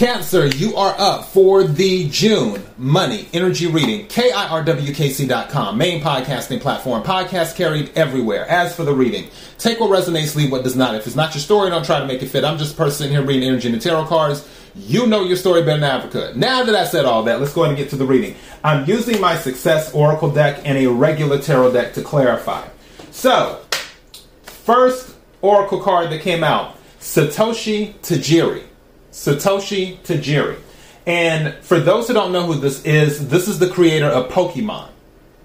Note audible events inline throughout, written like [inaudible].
Cancer, you are up for the June Money Energy Reading. KIRWKC.com, main podcasting platform. Podcast carried everywhere. As for the reading, take what resonates, leave what does not. If it's not your story, don't try to make it fit. I'm just a person here reading energy and the tarot cards. You know your story better than I Africa. Now that I said all that, let's go ahead and get to the reading. I'm using my Success Oracle deck and a regular tarot deck to clarify. So, first Oracle card that came out Satoshi Tajiri. Satoshi Tajiri. And for those who don't know who this is, this is the creator of Pokemon.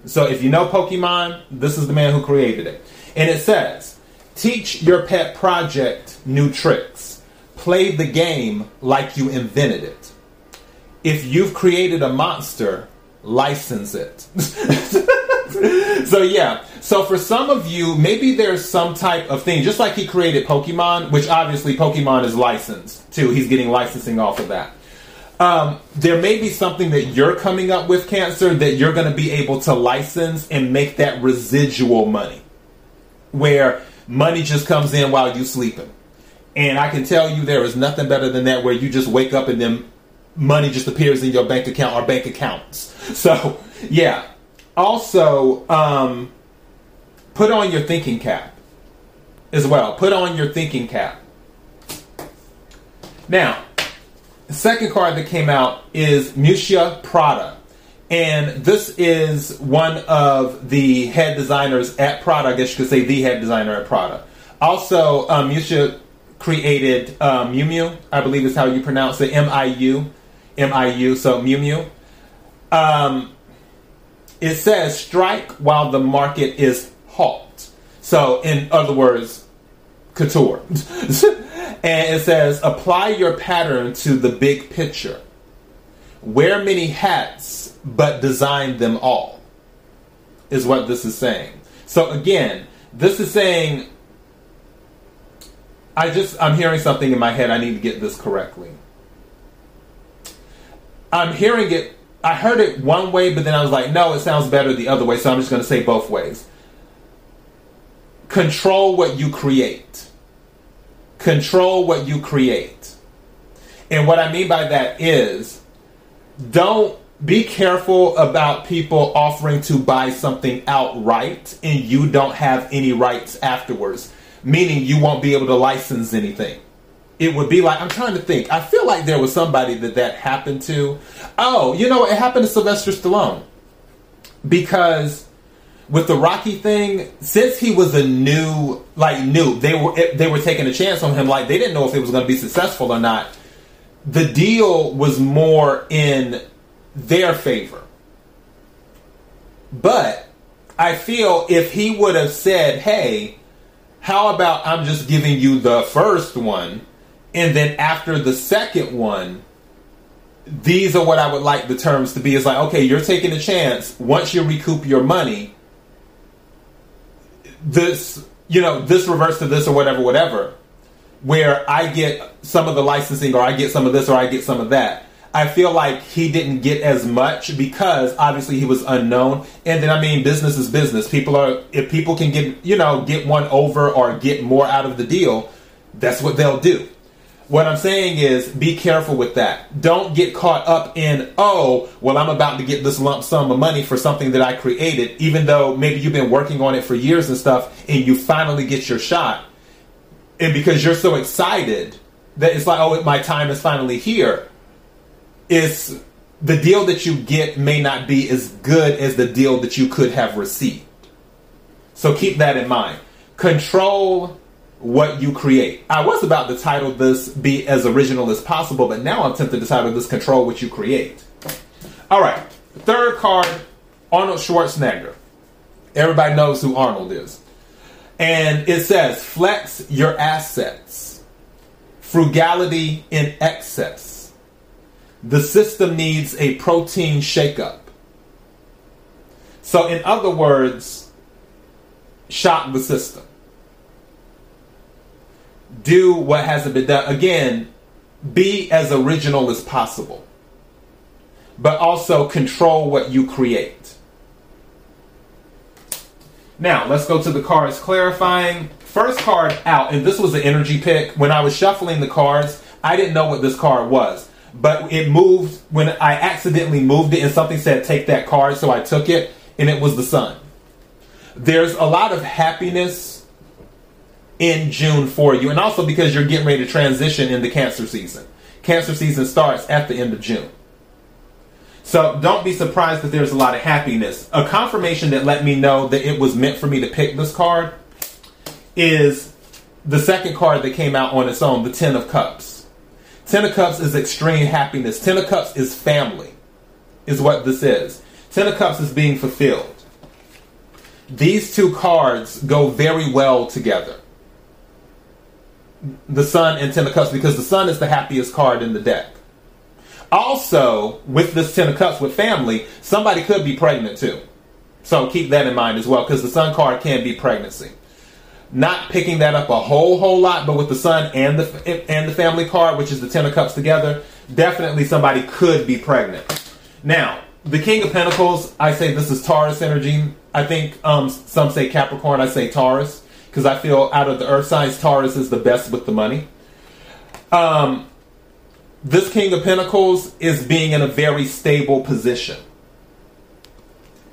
So if you know Pokemon, this is the man who created it. And it says, teach your pet project new tricks. Play the game like you invented it. If you've created a monster, license it. [laughs] [laughs] so yeah. So for some of you, maybe there's some type of thing, just like he created Pokemon, which obviously Pokemon is licensed too. He's getting licensing off of that. Um, there may be something that you're coming up with, Cancer, that you're going to be able to license and make that residual money, where money just comes in while you're sleeping. And I can tell you there is nothing better than that, where you just wake up and then money just appears in your bank account or bank accounts. [laughs] So yeah, also, um, put on your thinking cap as well. Put on your thinking cap. Now, the second card that came out is Miuccia Prada. And this is one of the head designers at Prada. I guess you could say the head designer at Prada. Also, um, created um, Miu Miu, I believe is how you pronounce it. M I U. M I U. So Miu Miu. Um, it says strike while the market is hot. So, in other words, couture. [laughs] and it says apply your pattern to the big picture. Wear many hats, but design them all, is what this is saying. So, again, this is saying I just, I'm hearing something in my head. I need to get this correctly. I'm hearing it I heard it one way, but then I was like, no, it sounds better the other way, so I'm just going to say both ways. Control what you create. Control what you create. And what I mean by that is don't be careful about people offering to buy something outright and you don't have any rights afterwards, meaning you won't be able to license anything it would be like I'm trying to think. I feel like there was somebody that that happened to. Oh, you know, it happened to Sylvester Stallone because with the Rocky thing, since he was a new, like new, they were they were taking a chance on him. Like they didn't know if it was going to be successful or not. The deal was more in their favor, but I feel if he would have said, "Hey." How about I'm just giving you the first one and then after the second one, these are what I would like the terms to be. It's like, okay, you're taking a chance. Once you recoup your money, this, you know, this reverts to this or whatever, whatever, where I get some of the licensing or I get some of this or I get some of that. I feel like he didn't get as much because obviously he was unknown. And then I mean, business is business. People are if people can get you know get one over or get more out of the deal, that's what they'll do. What I'm saying is be careful with that. Don't get caught up in, oh, well, I'm about to get this lump sum of money for something that I created, even though maybe you've been working on it for years and stuff, and you finally get your shot. And because you're so excited that it's like, oh, my time is finally here, is the deal that you get may not be as good as the deal that you could have received. So keep that in mind. Control what you create. I was about to title this be as original as possible, but now I'm tempted to title this control what you create. All right, third card Arnold Schwarzenegger. Everybody knows who Arnold is. And it says flex your assets, frugality in excess. The system needs a protein shakeup. So, in other words, shock the system do what hasn't been done. Again, be as original as possible, but also control what you create. Now, let's go to the cards clarifying. First card out, and this was an energy pick. When I was shuffling the cards, I didn't know what this card was. but it moved when I accidentally moved it and something said take that card, so I took it and it was the sun. There's a lot of happiness in June for you, and also because you're getting ready to transition into cancer season. Cancer season starts at the end of June. So don't be surprised that there's a lot of happiness. A confirmation that let me know that it was meant for me to pick this card is the second card that came out on its own, the Ten of Cups. Ten of Cups is extreme happiness. Ten of Cups is family, is what this is. Ten of Cups is being fulfilled. These two cards go very well together. The Sun and Ten of Cups, because the Sun is the happiest card in the deck. Also, with this Ten of Cups with family, somebody could be pregnant too. So keep that in mind as well, because the Sun card can be pregnancy. Not picking that up a whole whole lot, but with the Sun and the and the family card, which is the Ten of Cups together, definitely somebody could be pregnant. Now, the King of Pentacles, I say this is Taurus energy. I think um, some say Capricorn, I say Taurus, because I feel out of the Earth signs, Taurus is the best with the money. Um, this King of Pentacles is being in a very stable position.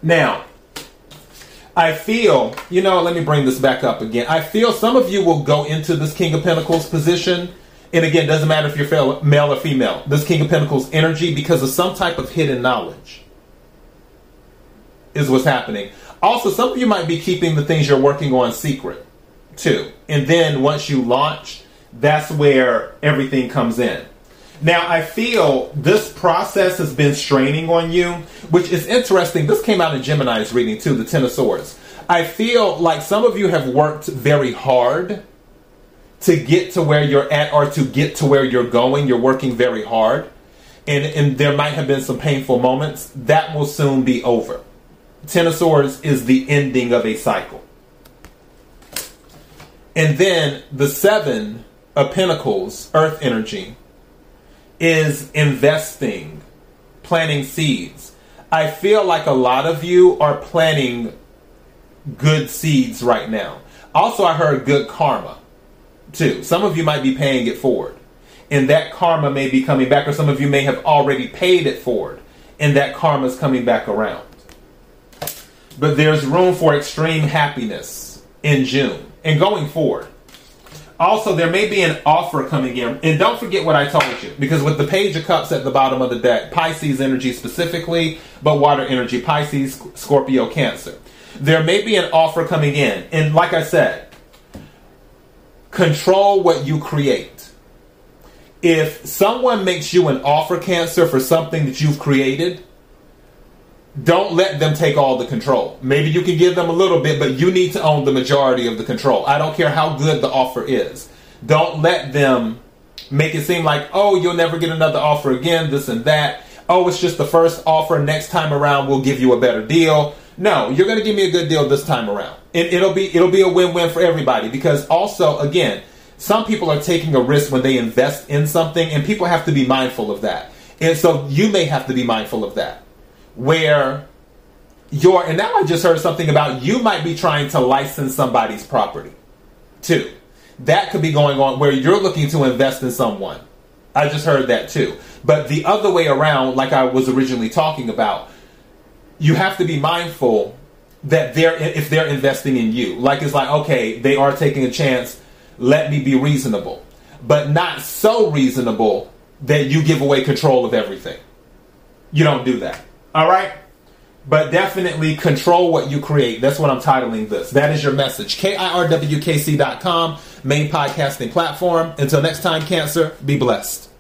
Now, I feel, you know, let me bring this back up again. I feel some of you will go into this King of Pentacles position, and again, doesn't matter if you're male or female, this King of Pentacles energy because of some type of hidden knowledge is what's happening. Also, some of you might be keeping the things you're working on secret too. And then once you launch, that's where everything comes in. Now, I feel this process has been straining on you, which is interesting. This came out in Gemini's reading too, the Ten of Swords. I feel like some of you have worked very hard to get to where you're at or to get to where you're going. You're working very hard. And, and there might have been some painful moments. That will soon be over. Ten of Swords is the ending of a cycle. And then the Seven of Pentacles, Earth energy, is investing, planting seeds. I feel like a lot of you are planting good seeds right now. Also, I heard good karma too. Some of you might be paying it forward, and that karma may be coming back, or some of you may have already paid it forward, and that karma is coming back around. But there's room for extreme happiness in June and going forward. Also, there may be an offer coming in. And don't forget what I told you, because with the Page of Cups at the bottom of the deck, Pisces energy specifically, but water energy, Pisces, Scorpio, Cancer. There may be an offer coming in. And like I said, control what you create. If someone makes you an offer, Cancer, for something that you've created, don't let them take all the control. Maybe you can give them a little bit, but you need to own the majority of the control. I don't care how good the offer is. Don't let them make it seem like, oh, you'll never get another offer again, this and that. Oh, it's just the first offer. Next time around, we'll give you a better deal. No, you're going to give me a good deal this time around. And it'll be it'll be a win-win for everybody because also again, some people are taking a risk when they invest in something and people have to be mindful of that. And so you may have to be mindful of that where you're, and now I just heard something about you might be trying to license somebody's property too. That could be going on where you're looking to invest in someone. I just heard that too. But the other way around, like I was originally talking about, you have to be mindful that they're if they're investing in you. Like it's like, okay, they are taking a chance, let me be reasonable. But not so reasonable that you give away control of everything. You don't do that. All right? But definitely control what you create. That's what I'm titling this. That is your message. KIRWKC.com, main podcasting platform. Until next time, Cancer, be blessed.